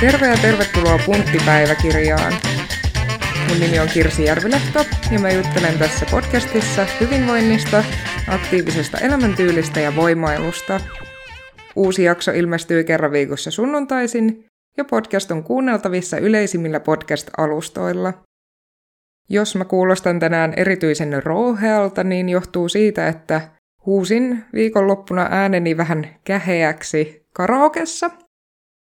Terve ja tervetuloa Punttipäiväkirjaan. Mun nimi on Kirsi Järvilehto ja mä juttelen tässä podcastissa hyvinvoinnista, aktiivisesta elämäntyylistä ja voimailusta. Uusi jakso ilmestyy kerran viikossa sunnuntaisin ja podcast on kuunneltavissa yleisimmillä podcast-alustoilla. Jos mä kuulostan tänään erityisen rouhealta, niin johtuu siitä, että huusin viikonloppuna ääneni vähän käheäksi karaokessa –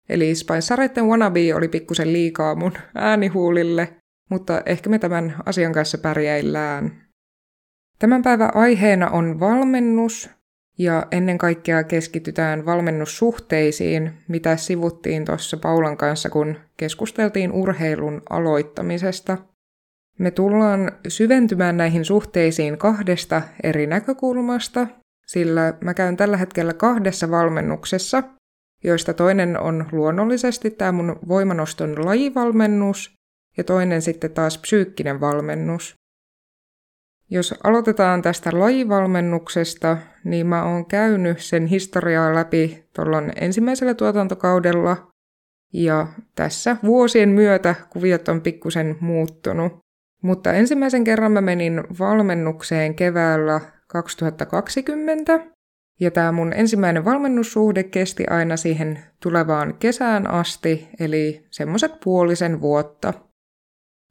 Eli Spiceareiden Wannabe oli pikkusen liikaa mun äänihuulille, mutta ehkä me tämän asian kanssa pärjäillään. Tämän päivän aiheena on valmennus, ja ennen kaikkea keskitytään valmennussuhteisiin, mitä sivuttiin tuossa Paulan kanssa, kun keskusteltiin urheilun aloittamisesta. Me tullaan syventymään näihin suhteisiin kahdesta eri näkökulmasta, sillä mä käyn tällä hetkellä kahdessa valmennuksessa, joista toinen on luonnollisesti tämä mun voimanoston lajivalmennus ja toinen sitten taas psyykkinen valmennus. Jos aloitetaan tästä lajivalmennuksesta, niin mä oon käynyt sen historiaa läpi tuolla ensimmäisellä tuotantokaudella, ja tässä vuosien myötä kuviot on pikkusen muuttunut. Mutta ensimmäisen kerran mä menin valmennukseen keväällä 2020, ja tämä mun ensimmäinen valmennussuhde kesti aina siihen tulevaan kesään asti, eli semmoiset puolisen vuotta.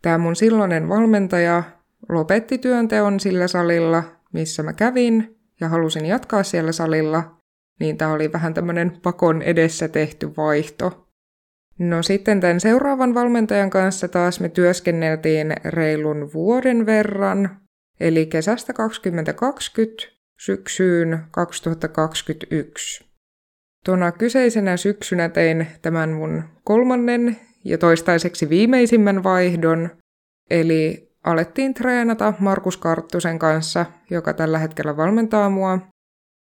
Tämä mun silloinen valmentaja lopetti työnteon sillä salilla, missä mä kävin, ja halusin jatkaa siellä salilla, niin tämä oli vähän tämmöinen pakon edessä tehty vaihto. No sitten tämän seuraavan valmentajan kanssa taas me työskenneltiin reilun vuoden verran, eli kesästä 2020 syksyyn 2021. Tuona kyseisenä syksynä tein tämän mun kolmannen ja toistaiseksi viimeisimmän vaihdon, eli alettiin treenata Markus Karttusen kanssa, joka tällä hetkellä valmentaa mua.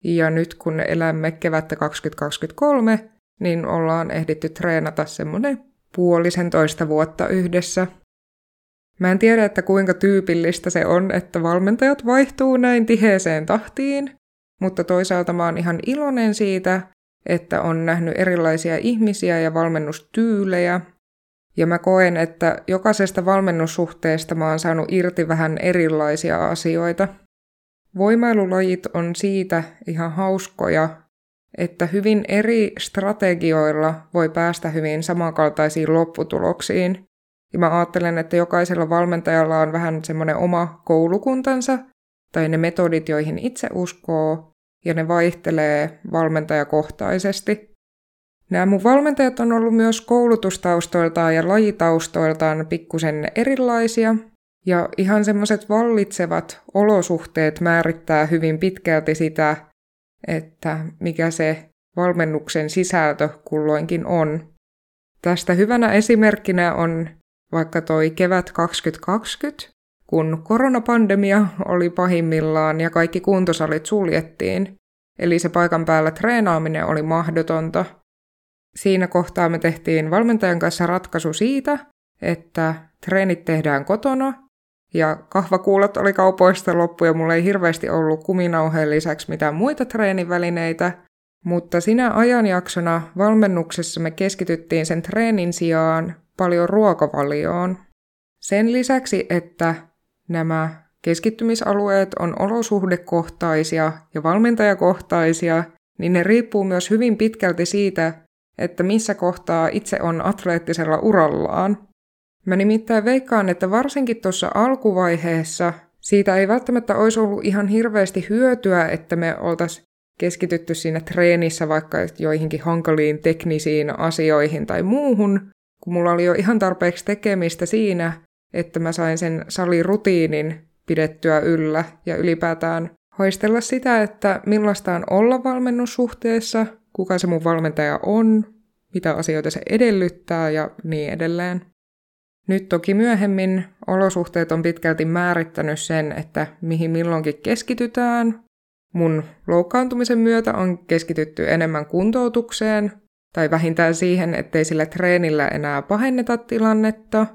Ja nyt kun elämme kevättä 2023, niin ollaan ehditty treenata semmoinen puolisen toista vuotta yhdessä – Mä en tiedä, että kuinka tyypillistä se on, että valmentajat vaihtuu näin tiheeseen tahtiin, mutta toisaalta mä oon ihan iloinen siitä, että on nähnyt erilaisia ihmisiä ja valmennustyylejä. Ja mä koen, että jokaisesta valmennussuhteesta mä oon saanut irti vähän erilaisia asioita. Voimailulajit on siitä ihan hauskoja, että hyvin eri strategioilla voi päästä hyvin samankaltaisiin lopputuloksiin. Ja mä ajattelen, että jokaisella valmentajalla on vähän semmoinen oma koulukuntansa, tai ne metodit, joihin itse uskoo, ja ne vaihtelee valmentajakohtaisesti. Nämä mun valmentajat on ollut myös koulutustaustoiltaan ja lajitaustoiltaan pikkusen erilaisia, ja ihan semmoiset vallitsevat olosuhteet määrittää hyvin pitkälti sitä, että mikä se valmennuksen sisältö kulloinkin on. Tästä hyvänä esimerkkinä on vaikka toi kevät 2020, kun koronapandemia oli pahimmillaan ja kaikki kuntosalit suljettiin, eli se paikan päällä treenaaminen oli mahdotonta. Siinä kohtaa me tehtiin valmentajan kanssa ratkaisu siitä, että treenit tehdään kotona, ja kahvakuulat oli kaupoista loppu ja mulla ei hirveästi ollut kuminauheen lisäksi mitään muita treenivälineitä, mutta sinä ajanjaksona valmennuksessa me keskityttiin sen treenin sijaan paljon ruokavalioon. Sen lisäksi, että nämä keskittymisalueet on olosuhdekohtaisia ja valmentajakohtaisia, niin ne riippuu myös hyvin pitkälti siitä, että missä kohtaa itse on atleettisella urallaan. Mä nimittäin veikkaan, että varsinkin tuossa alkuvaiheessa siitä ei välttämättä olisi ollut ihan hirveästi hyötyä, että me oltaisiin keskitytty siinä treenissä vaikka joihinkin hankaliin teknisiin asioihin tai muuhun, kun mulla oli jo ihan tarpeeksi tekemistä siinä, että mä sain sen salirutiinin pidettyä yllä ja ylipäätään haistella sitä, että millaista on olla valmennussuhteessa, kuka se mun valmentaja on, mitä asioita se edellyttää ja niin edelleen. Nyt toki myöhemmin olosuhteet on pitkälti määrittänyt sen, että mihin milloinkin keskitytään. Mun loukkaantumisen myötä on keskitytty enemmän kuntoutukseen, tai vähintään siihen, ettei sillä treenillä enää pahenneta tilannetta.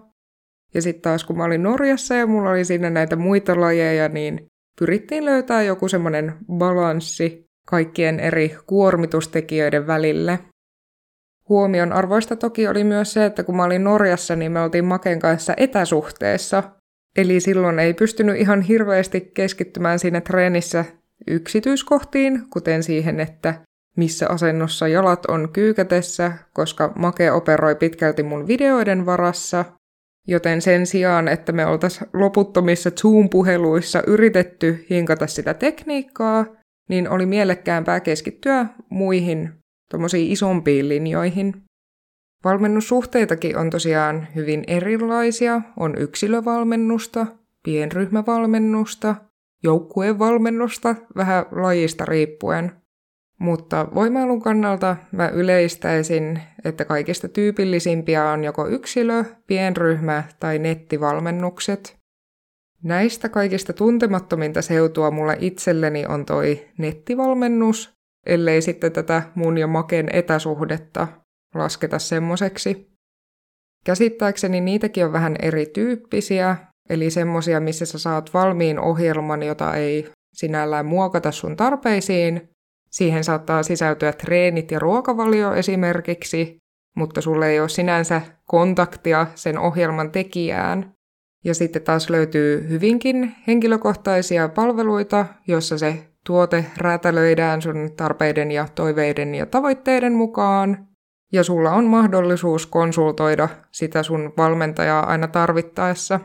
Ja sitten taas kun mä olin Norjassa ja mulla oli siinä näitä muita lajeja, niin pyrittiin löytää joku semmoinen balanssi kaikkien eri kuormitustekijöiden välille. Huomion arvoista toki oli myös se, että kun mä olin Norjassa, niin me oltiin Maken kanssa etäsuhteessa. Eli silloin ei pystynyt ihan hirveästi keskittymään siinä treenissä yksityiskohtiin, kuten siihen, että missä asennossa jalat on kyykätessä, koska Make operoi pitkälti mun videoiden varassa, joten sen sijaan, että me oltaisiin loputtomissa Zoom-puheluissa yritetty hinkata sitä tekniikkaa, niin oli mielekkäämpää keskittyä muihin tuommoisiin isompiin linjoihin. Valmennussuhteitakin on tosiaan hyvin erilaisia. On yksilövalmennusta, pienryhmävalmennusta, joukkuevalmennusta, vähän lajista riippuen. Mutta voimailun kannalta mä yleistäisin, että kaikista tyypillisimpiä on joko yksilö, pienryhmä tai nettivalmennukset. Näistä kaikista tuntemattominta seutua mulla itselleni on toi nettivalmennus, ellei sitten tätä mun ja Maken etäsuhdetta lasketa semmoiseksi. Käsittääkseni niitäkin on vähän erityyppisiä, eli semmosia, missä sä saat valmiin ohjelman, jota ei sinällään muokata sun tarpeisiin. Siihen saattaa sisältyä treenit ja ruokavalio esimerkiksi, mutta sulle ei ole sinänsä kontaktia sen ohjelman tekijään. Ja sitten taas löytyy hyvinkin henkilökohtaisia palveluita, jossa se tuote räätälöidään sun tarpeiden ja toiveiden ja tavoitteiden mukaan, ja sulla on mahdollisuus konsultoida sitä sun valmentajaa aina tarvittaessa.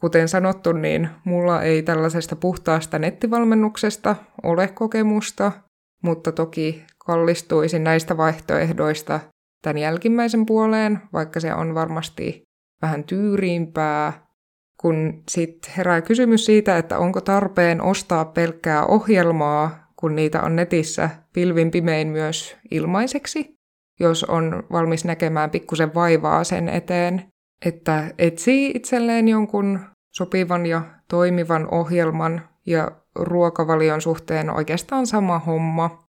Kuten sanottu, niin mulla ei tällaisesta puhtaasta nettivalmennuksesta ole kokemusta, mutta toki kallistuisin näistä vaihtoehdoista tämän jälkimmäisen puoleen, vaikka se on varmasti vähän tyyriimpää. Kun sitten herää kysymys siitä, että onko tarpeen ostaa pelkkää ohjelmaa, kun niitä on netissä pilvin pimein myös ilmaiseksi, jos on valmis näkemään pikkusen vaivaa sen eteen, että etsii itselleen jonkun sopivan ja toimivan ohjelman ja ruokavalion suhteen oikeastaan sama homma.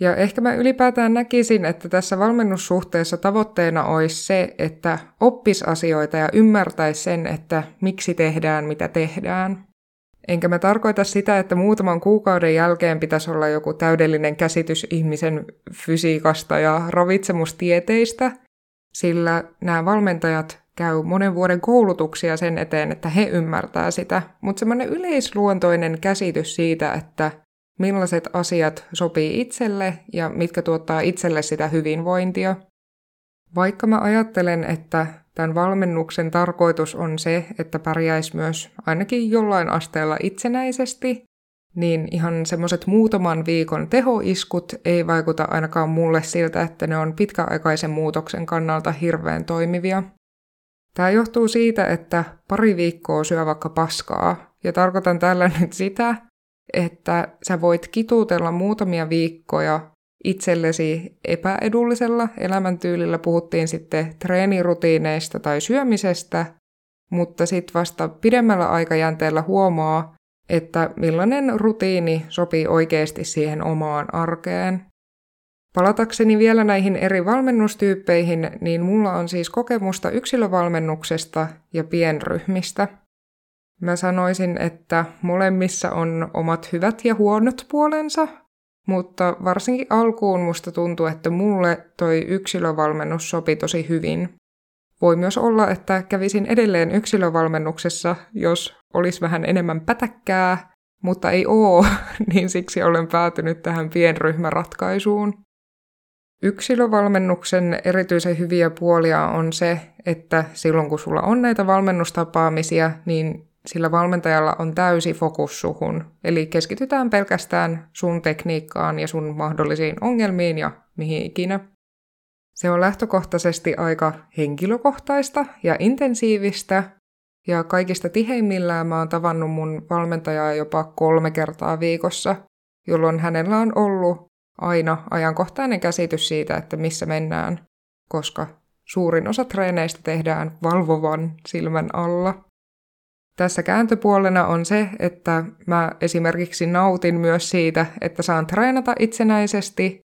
Ja ehkä mä ylipäätään näkisin, että tässä valmennussuhteessa tavoitteena olisi se, että oppis asioita ja ymmärtäisi sen, että miksi tehdään, mitä tehdään. Enkä mä tarkoita sitä, että muutaman kuukauden jälkeen pitäisi olla joku täydellinen käsitys ihmisen fysiikasta ja ravitsemustieteistä, sillä nämä valmentajat käy monen vuoden koulutuksia sen eteen, että he ymmärtää sitä, mutta semmoinen yleisluontoinen käsitys siitä, että millaiset asiat sopii itselle ja mitkä tuottaa itselle sitä hyvinvointia. Vaikka mä ajattelen, että tämän valmennuksen tarkoitus on se, että pärjäisi myös ainakin jollain asteella itsenäisesti, niin ihan semmoiset muutaman viikon tehoiskut ei vaikuta ainakaan mulle siltä, että ne on pitkäaikaisen muutoksen kannalta hirveän toimivia. Tämä johtuu siitä, että pari viikkoa syö vaikka paskaa, ja tarkoitan tällä nyt sitä, että sä voit kituutella muutamia viikkoja itsellesi epäedullisella elämäntyylillä. Puhuttiin sitten treenirutiineista tai syömisestä, mutta sitten vasta pidemmällä aikajänteellä huomaa, että millainen rutiini sopii oikeasti siihen omaan arkeen. Palatakseni vielä näihin eri valmennustyyppeihin, niin mulla on siis kokemusta yksilövalmennuksesta ja pienryhmistä – Mä sanoisin, että molemmissa on omat hyvät ja huonot puolensa, mutta varsinkin alkuun musta tuntuu, että mulle toi yksilövalmennus sopi tosi hyvin. Voi myös olla, että kävisin edelleen yksilövalmennuksessa, jos olisi vähän enemmän pätäkkää, mutta ei oo, niin siksi olen päätynyt tähän pienryhmäratkaisuun. Yksilövalmennuksen erityisen hyviä puolia on se, että silloin kun sulla on näitä valmennustapaamisia, niin sillä valmentajalla on täysi fokus suhun, eli keskitytään pelkästään sun tekniikkaan ja sun mahdollisiin ongelmiin ja mihin ikinä. Se on lähtökohtaisesti aika henkilökohtaista ja intensiivistä, ja kaikista tiheimmillään mä oon tavannut mun valmentajaa jopa kolme kertaa viikossa, jolloin hänellä on ollut aina ajankohtainen käsitys siitä, että missä mennään, koska suurin osa treeneistä tehdään valvovan silmän alla. Tässä kääntöpuolena on se, että mä esimerkiksi nautin myös siitä, että saan treenata itsenäisesti,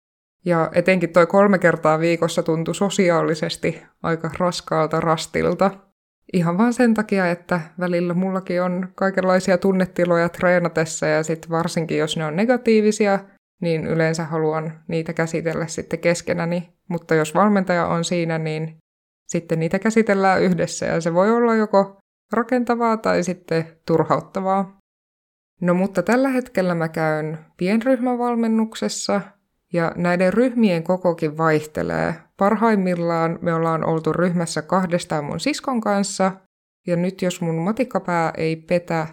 ja etenkin toi kolme kertaa viikossa tuntui sosiaalisesti aika raskaalta rastilta. Ihan vaan sen takia, että välillä mullakin on kaikenlaisia tunnetiloja treenatessa, ja sitten varsinkin jos ne on negatiivisia, niin yleensä haluan niitä käsitellä sitten keskenäni mutta jos valmentaja on siinä, niin sitten niitä käsitellään yhdessä ja se voi olla joko rakentavaa tai sitten turhauttavaa. No mutta tällä hetkellä mä käyn pienryhmävalmennuksessa ja näiden ryhmien kokokin vaihtelee. Parhaimmillaan me ollaan oltu ryhmässä kahdestaan mun siskon kanssa ja nyt jos mun matikkapää ei petä,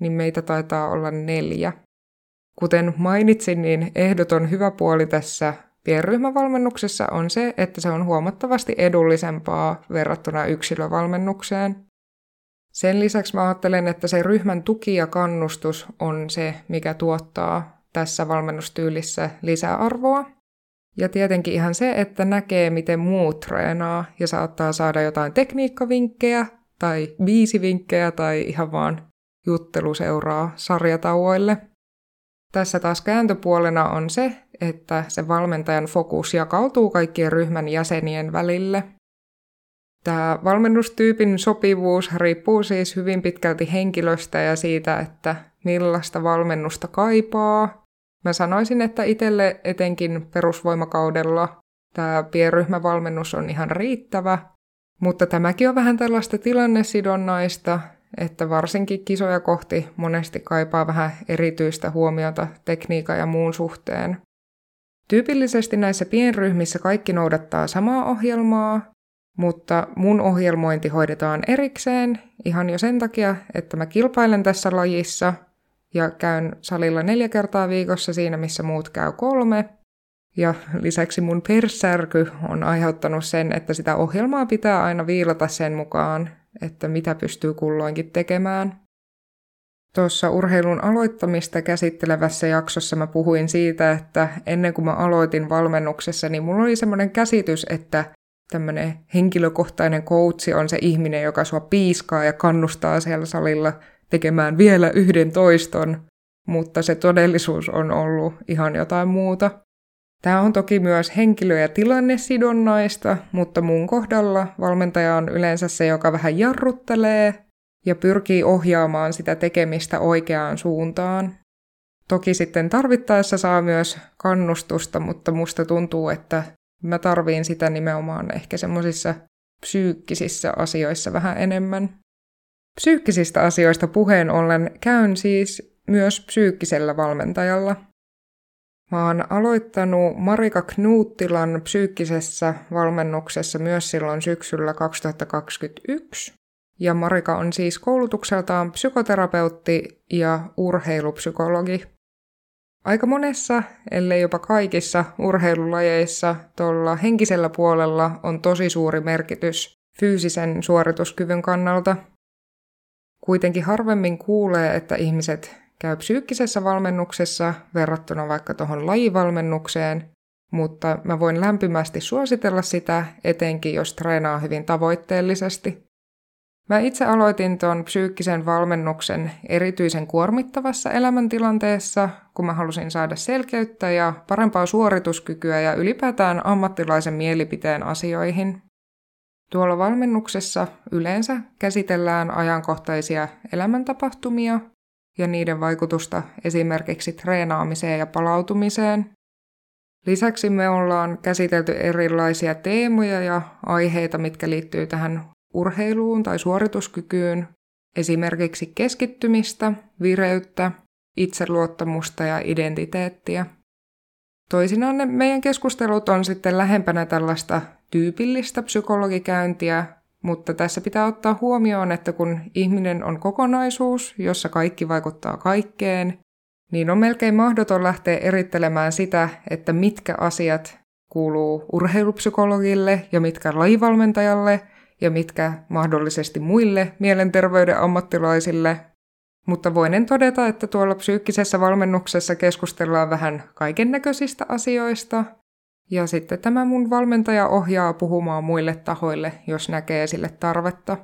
niin meitä taitaa olla neljä. Kuten mainitsin, niin ehdoton hyvä puoli tässä pienryhmävalmennuksessa on se, että se on huomattavasti edullisempaa verrattuna yksilövalmennukseen. Sen lisäksi mä ajattelen, että se ryhmän tuki ja kannustus on se, mikä tuottaa tässä valmennustyylissä lisäarvoa. Ja tietenkin ihan se, että näkee, miten muut treenaa ja saattaa saada jotain tekniikkavinkkejä tai biisivinkkejä tai ihan vaan jutteluseuraa sarjatauoille. Tässä taas kääntöpuolena on se, että se valmentajan fokus jakautuu kaikkien ryhmän jäsenien välille. Tämä valmennustyypin sopivuus riippuu siis hyvin pitkälti henkilöstä ja siitä, että millaista valmennusta kaipaa. Mä sanoisin, että itselle etenkin perusvoimakaudella tämä pienryhmävalmennus on ihan riittävä, mutta tämäkin on vähän tällaista tilannesidonnaista, että varsinkin kisoja kohti monesti kaipaa vähän erityistä huomiota tekniikan ja muun suhteen. Tyypillisesti näissä pienryhmissä kaikki noudattaa samaa ohjelmaa, mutta mun ohjelmointi hoidetaan erikseen ihan jo sen takia, että mä kilpailen tässä lajissa ja käyn salilla neljä kertaa viikossa siinä, missä muut käy kolme. Ja lisäksi mun persärky on aiheuttanut sen, että sitä ohjelmaa pitää aina viilata sen mukaan, että mitä pystyy kulloinkin tekemään. Tuossa urheilun aloittamista käsittelevässä jaksossa mä puhuin siitä, että ennen kuin mä aloitin valmennuksessa, niin mulla oli semmoinen käsitys, että tämmöinen henkilökohtainen coachi on se ihminen, joka sua piiskaa ja kannustaa siellä salilla tekemään vielä yhden toiston, mutta se todellisuus on ollut ihan jotain muuta. Tämä on toki myös henkilö- ja tilannesidonnaista, mutta mun kohdalla valmentaja on yleensä se, joka vähän jarruttelee ja pyrkii ohjaamaan sitä tekemistä oikeaan suuntaan. Toki sitten tarvittaessa saa myös kannustusta, mutta musta tuntuu, että mä tarviin sitä nimenomaan ehkä semmoisissa psyykkisissä asioissa vähän enemmän. Psyykkisistä asioista puheen ollen käyn siis myös psyykkisellä valmentajalla. Mä oon aloittanut Marika Knuuttilan psyykkisessä valmennuksessa myös silloin syksyllä 2021. Ja Marika on siis koulutukseltaan psykoterapeutti ja urheilupsykologi. Aika monessa, ellei jopa kaikissa urheilulajeissa tuolla henkisellä puolella on tosi suuri merkitys fyysisen suorituskyvyn kannalta. Kuitenkin harvemmin kuulee, että ihmiset käy psyykkisessä valmennuksessa verrattuna vaikka tuohon lajivalmennukseen, mutta mä voin lämpimästi suositella sitä, etenkin jos treenaa hyvin tavoitteellisesti. Mä itse aloitin tuon psyykkisen valmennuksen erityisen kuormittavassa elämäntilanteessa, kun mä halusin saada selkeyttä ja parempaa suorituskykyä ja ylipäätään ammattilaisen mielipiteen asioihin. Tuolla valmennuksessa yleensä käsitellään ajankohtaisia elämäntapahtumia ja niiden vaikutusta esimerkiksi treenaamiseen ja palautumiseen. Lisäksi me ollaan käsitelty erilaisia teemoja ja aiheita, mitkä liittyy tähän urheiluun tai suorituskykyyn, esimerkiksi keskittymistä, vireyttä, itseluottamusta ja identiteettiä. Toisinaan ne meidän keskustelut on sitten lähempänä tällaista tyypillistä psykologikäyntiä, mutta tässä pitää ottaa huomioon, että kun ihminen on kokonaisuus, jossa kaikki vaikuttaa kaikkeen, niin on melkein mahdoton lähteä erittelemään sitä, että mitkä asiat kuuluu urheilupsykologille ja mitkä lajivalmentajalle ja mitkä mahdollisesti muille mielenterveyden ammattilaisille. Mutta voinen todeta, että tuolla psyykkisessä valmennuksessa keskustellaan vähän kaiken näköisistä asioista, ja sitten tämä mun valmentaja ohjaa puhumaan muille tahoille, jos näkee sille tarvetta.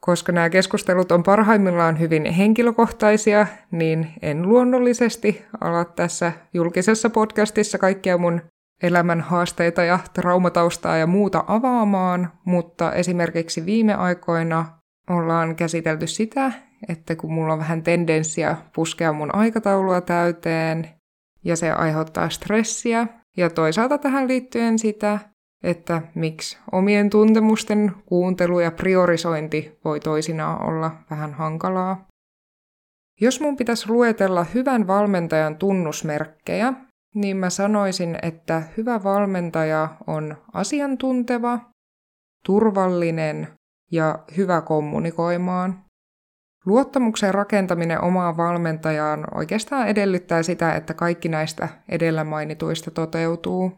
Koska nämä keskustelut on parhaimmillaan hyvin henkilökohtaisia, niin en luonnollisesti ala tässä julkisessa podcastissa kaikkia mun elämän haasteita ja traumataustaa ja muuta avaamaan, mutta esimerkiksi viime aikoina ollaan käsitelty sitä, että kun mulla on vähän tendenssiä puskea mun aikataulua täyteen ja se aiheuttaa stressiä, ja toisaalta tähän liittyen sitä, että miksi omien tuntemusten kuuntelu ja priorisointi voi toisinaan olla vähän hankalaa. Jos mun pitäisi luetella hyvän valmentajan tunnusmerkkejä, niin mä sanoisin, että hyvä valmentaja on asiantunteva, turvallinen ja hyvä kommunikoimaan. Luottamuksen rakentaminen omaan valmentajaan oikeastaan edellyttää sitä, että kaikki näistä edellä mainituista toteutuu.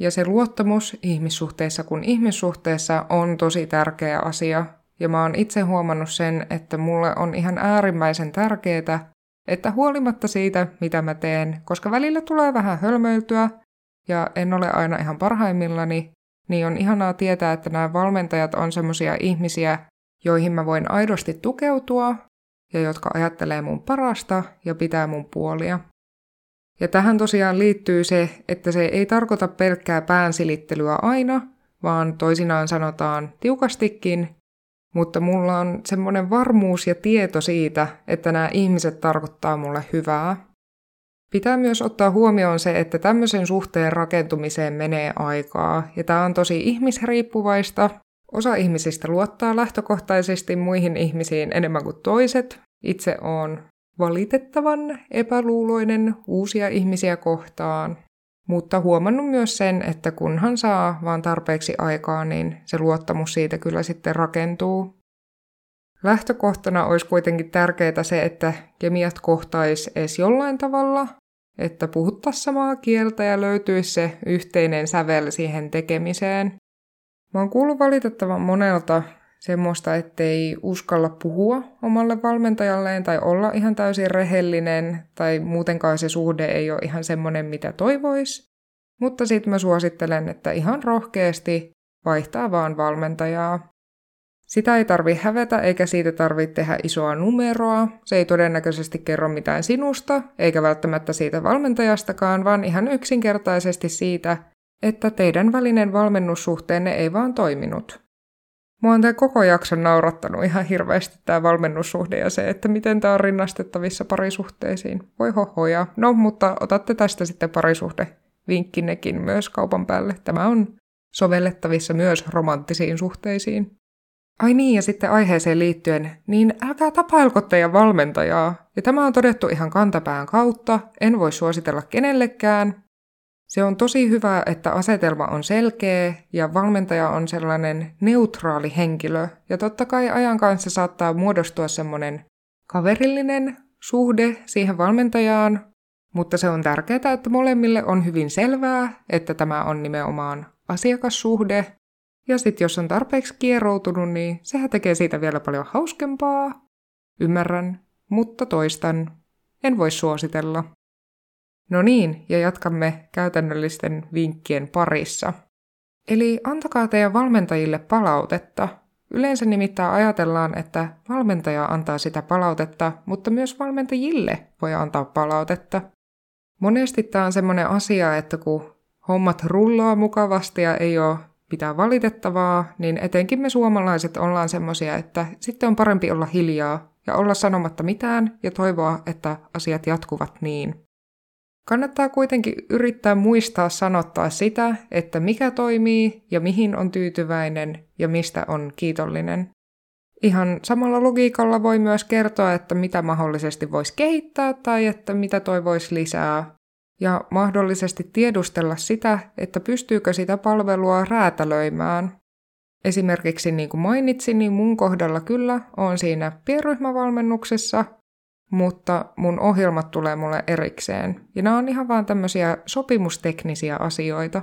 Ja se luottamus ihmissuhteissa kuin ihmissuhteessa on tosi tärkeä asia. Ja mä oon itse huomannut sen, että mulle on ihan äärimmäisen tärkeää, että huolimatta siitä, mitä mä teen, koska välillä tulee vähän hölmöiltyä ja en ole aina ihan parhaimmillani, niin on ihanaa tietää, että nämä valmentajat on semmoisia ihmisiä, joihin mä voin aidosti tukeutua ja jotka ajattelee mun parasta ja pitää mun puolia. Ja tähän tosiaan liittyy se, että se ei tarkoita pelkkää päänsilittelyä aina, vaan toisinaan sanotaan tiukastikin, mutta mulla on semmoinen varmuus ja tieto siitä, että nämä ihmiset tarkoittaa mulle hyvää. Pitää myös ottaa huomioon se, että tämmöisen suhteen rakentumiseen menee aikaa, ja tämä on tosi ihmisriippuvaista. Osa ihmisistä luottaa lähtökohtaisesti muihin ihmisiin enemmän kuin toiset. Itse on valitettavan epäluuloinen uusia ihmisiä kohtaan, mutta huomannut myös sen, että kunhan saa vaan tarpeeksi aikaa, niin se luottamus siitä kyllä sitten rakentuu. Lähtökohtana olisi kuitenkin tärkeää se, että kemiat kohtaisi edes jollain tavalla, että puhuttaisiin samaa kieltä ja löytyisi se yhteinen sävel siihen tekemiseen. Mä oon kuullut valitettavan monelta semmoista, ettei uskalla puhua omalle valmentajalleen tai olla ihan täysin rehellinen tai muutenkaan se suhde ei ole ihan semmoinen, mitä toivois. Mutta sitten mä suosittelen, että ihan rohkeasti vaihtaa vaan valmentajaa. Sitä ei tarvi hävetä eikä siitä tarvitse tehdä isoa numeroa. Se ei todennäköisesti kerro mitään sinusta, eikä välttämättä siitä valmentajastakaan, vaan ihan yksinkertaisesti siitä, että teidän välinen valmennussuhteenne ei vaan toiminut. Mua on tämä koko jakson naurattanut ihan hirveästi tämä valmennussuhde ja se, että miten tämä on rinnastettavissa parisuhteisiin. Voi hohoja. No, mutta otatte tästä sitten parisuhde vinkkinekin myös kaupan päälle. Tämä on sovellettavissa myös romanttisiin suhteisiin. Ai niin, ja sitten aiheeseen liittyen, niin älkää tapailko teidän valmentajaa. Ja tämä on todettu ihan kantapään kautta, en voi suositella kenellekään, se on tosi hyvä, että asetelma on selkeä ja valmentaja on sellainen neutraali henkilö. Ja totta kai ajan kanssa saattaa muodostua semmoinen kaverillinen suhde siihen valmentajaan, mutta se on tärkeää, että molemmille on hyvin selvää, että tämä on nimenomaan asiakassuhde. Ja sitten jos on tarpeeksi kieroutunut, niin sehän tekee siitä vielä paljon hauskempaa. Ymmärrän, mutta toistan. En voi suositella. No niin, ja jatkamme käytännöllisten vinkkien parissa. Eli antakaa teidän valmentajille palautetta. Yleensä nimittäin ajatellaan, että valmentaja antaa sitä palautetta, mutta myös valmentajille voi antaa palautetta. Monesti tämä on semmoinen asia, että kun hommat rullaa mukavasti ja ei ole mitään valitettavaa, niin etenkin me suomalaiset ollaan semmoisia, että sitten on parempi olla hiljaa ja olla sanomatta mitään ja toivoa, että asiat jatkuvat niin. Kannattaa kuitenkin yrittää muistaa sanottaa sitä, että mikä toimii ja mihin on tyytyväinen ja mistä on kiitollinen. Ihan samalla logiikalla voi myös kertoa, että mitä mahdollisesti voisi kehittää tai että mitä toivoisi lisää. Ja mahdollisesti tiedustella sitä, että pystyykö sitä palvelua räätälöimään. Esimerkiksi niin kuin mainitsin, niin mun kohdalla kyllä on siinä pienryhmävalmennuksessa mutta mun ohjelmat tulee mulle erikseen. Ja nämä on ihan vaan tämmöisiä sopimusteknisiä asioita.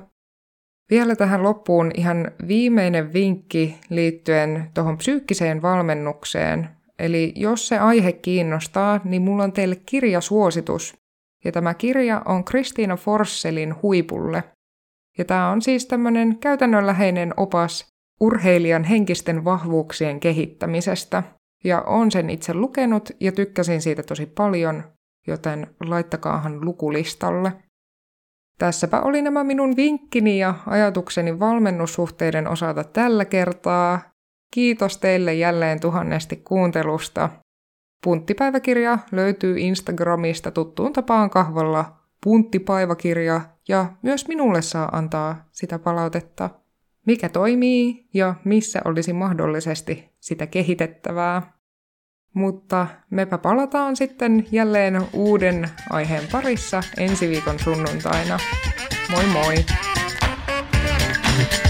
Vielä tähän loppuun ihan viimeinen vinkki liittyen tuohon psyykkiseen valmennukseen. Eli jos se aihe kiinnostaa, niin mulla on teille kirjasuositus. Ja tämä kirja on Kristiina Forsselin Huipulle. Ja tämä on siis tämmöinen käytännönläheinen opas urheilijan henkisten vahvuuksien kehittämisestä – ja on sen itse lukenut ja tykkäsin siitä tosi paljon, joten laittakaahan lukulistalle. Tässäpä oli nämä minun vinkkini ja ajatukseni valmennussuhteiden osalta tällä kertaa. Kiitos teille jälleen tuhannesti kuuntelusta. Punttipäiväkirja löytyy Instagramista tuttuun tapaan kahvalla punttipaivakirja ja myös minulle saa antaa sitä palautetta, mikä toimii ja missä olisi mahdollisesti sitä kehitettävää. Mutta mepä palataan sitten jälleen uuden aiheen parissa ensi viikon sunnuntaina. Moi moi! thank you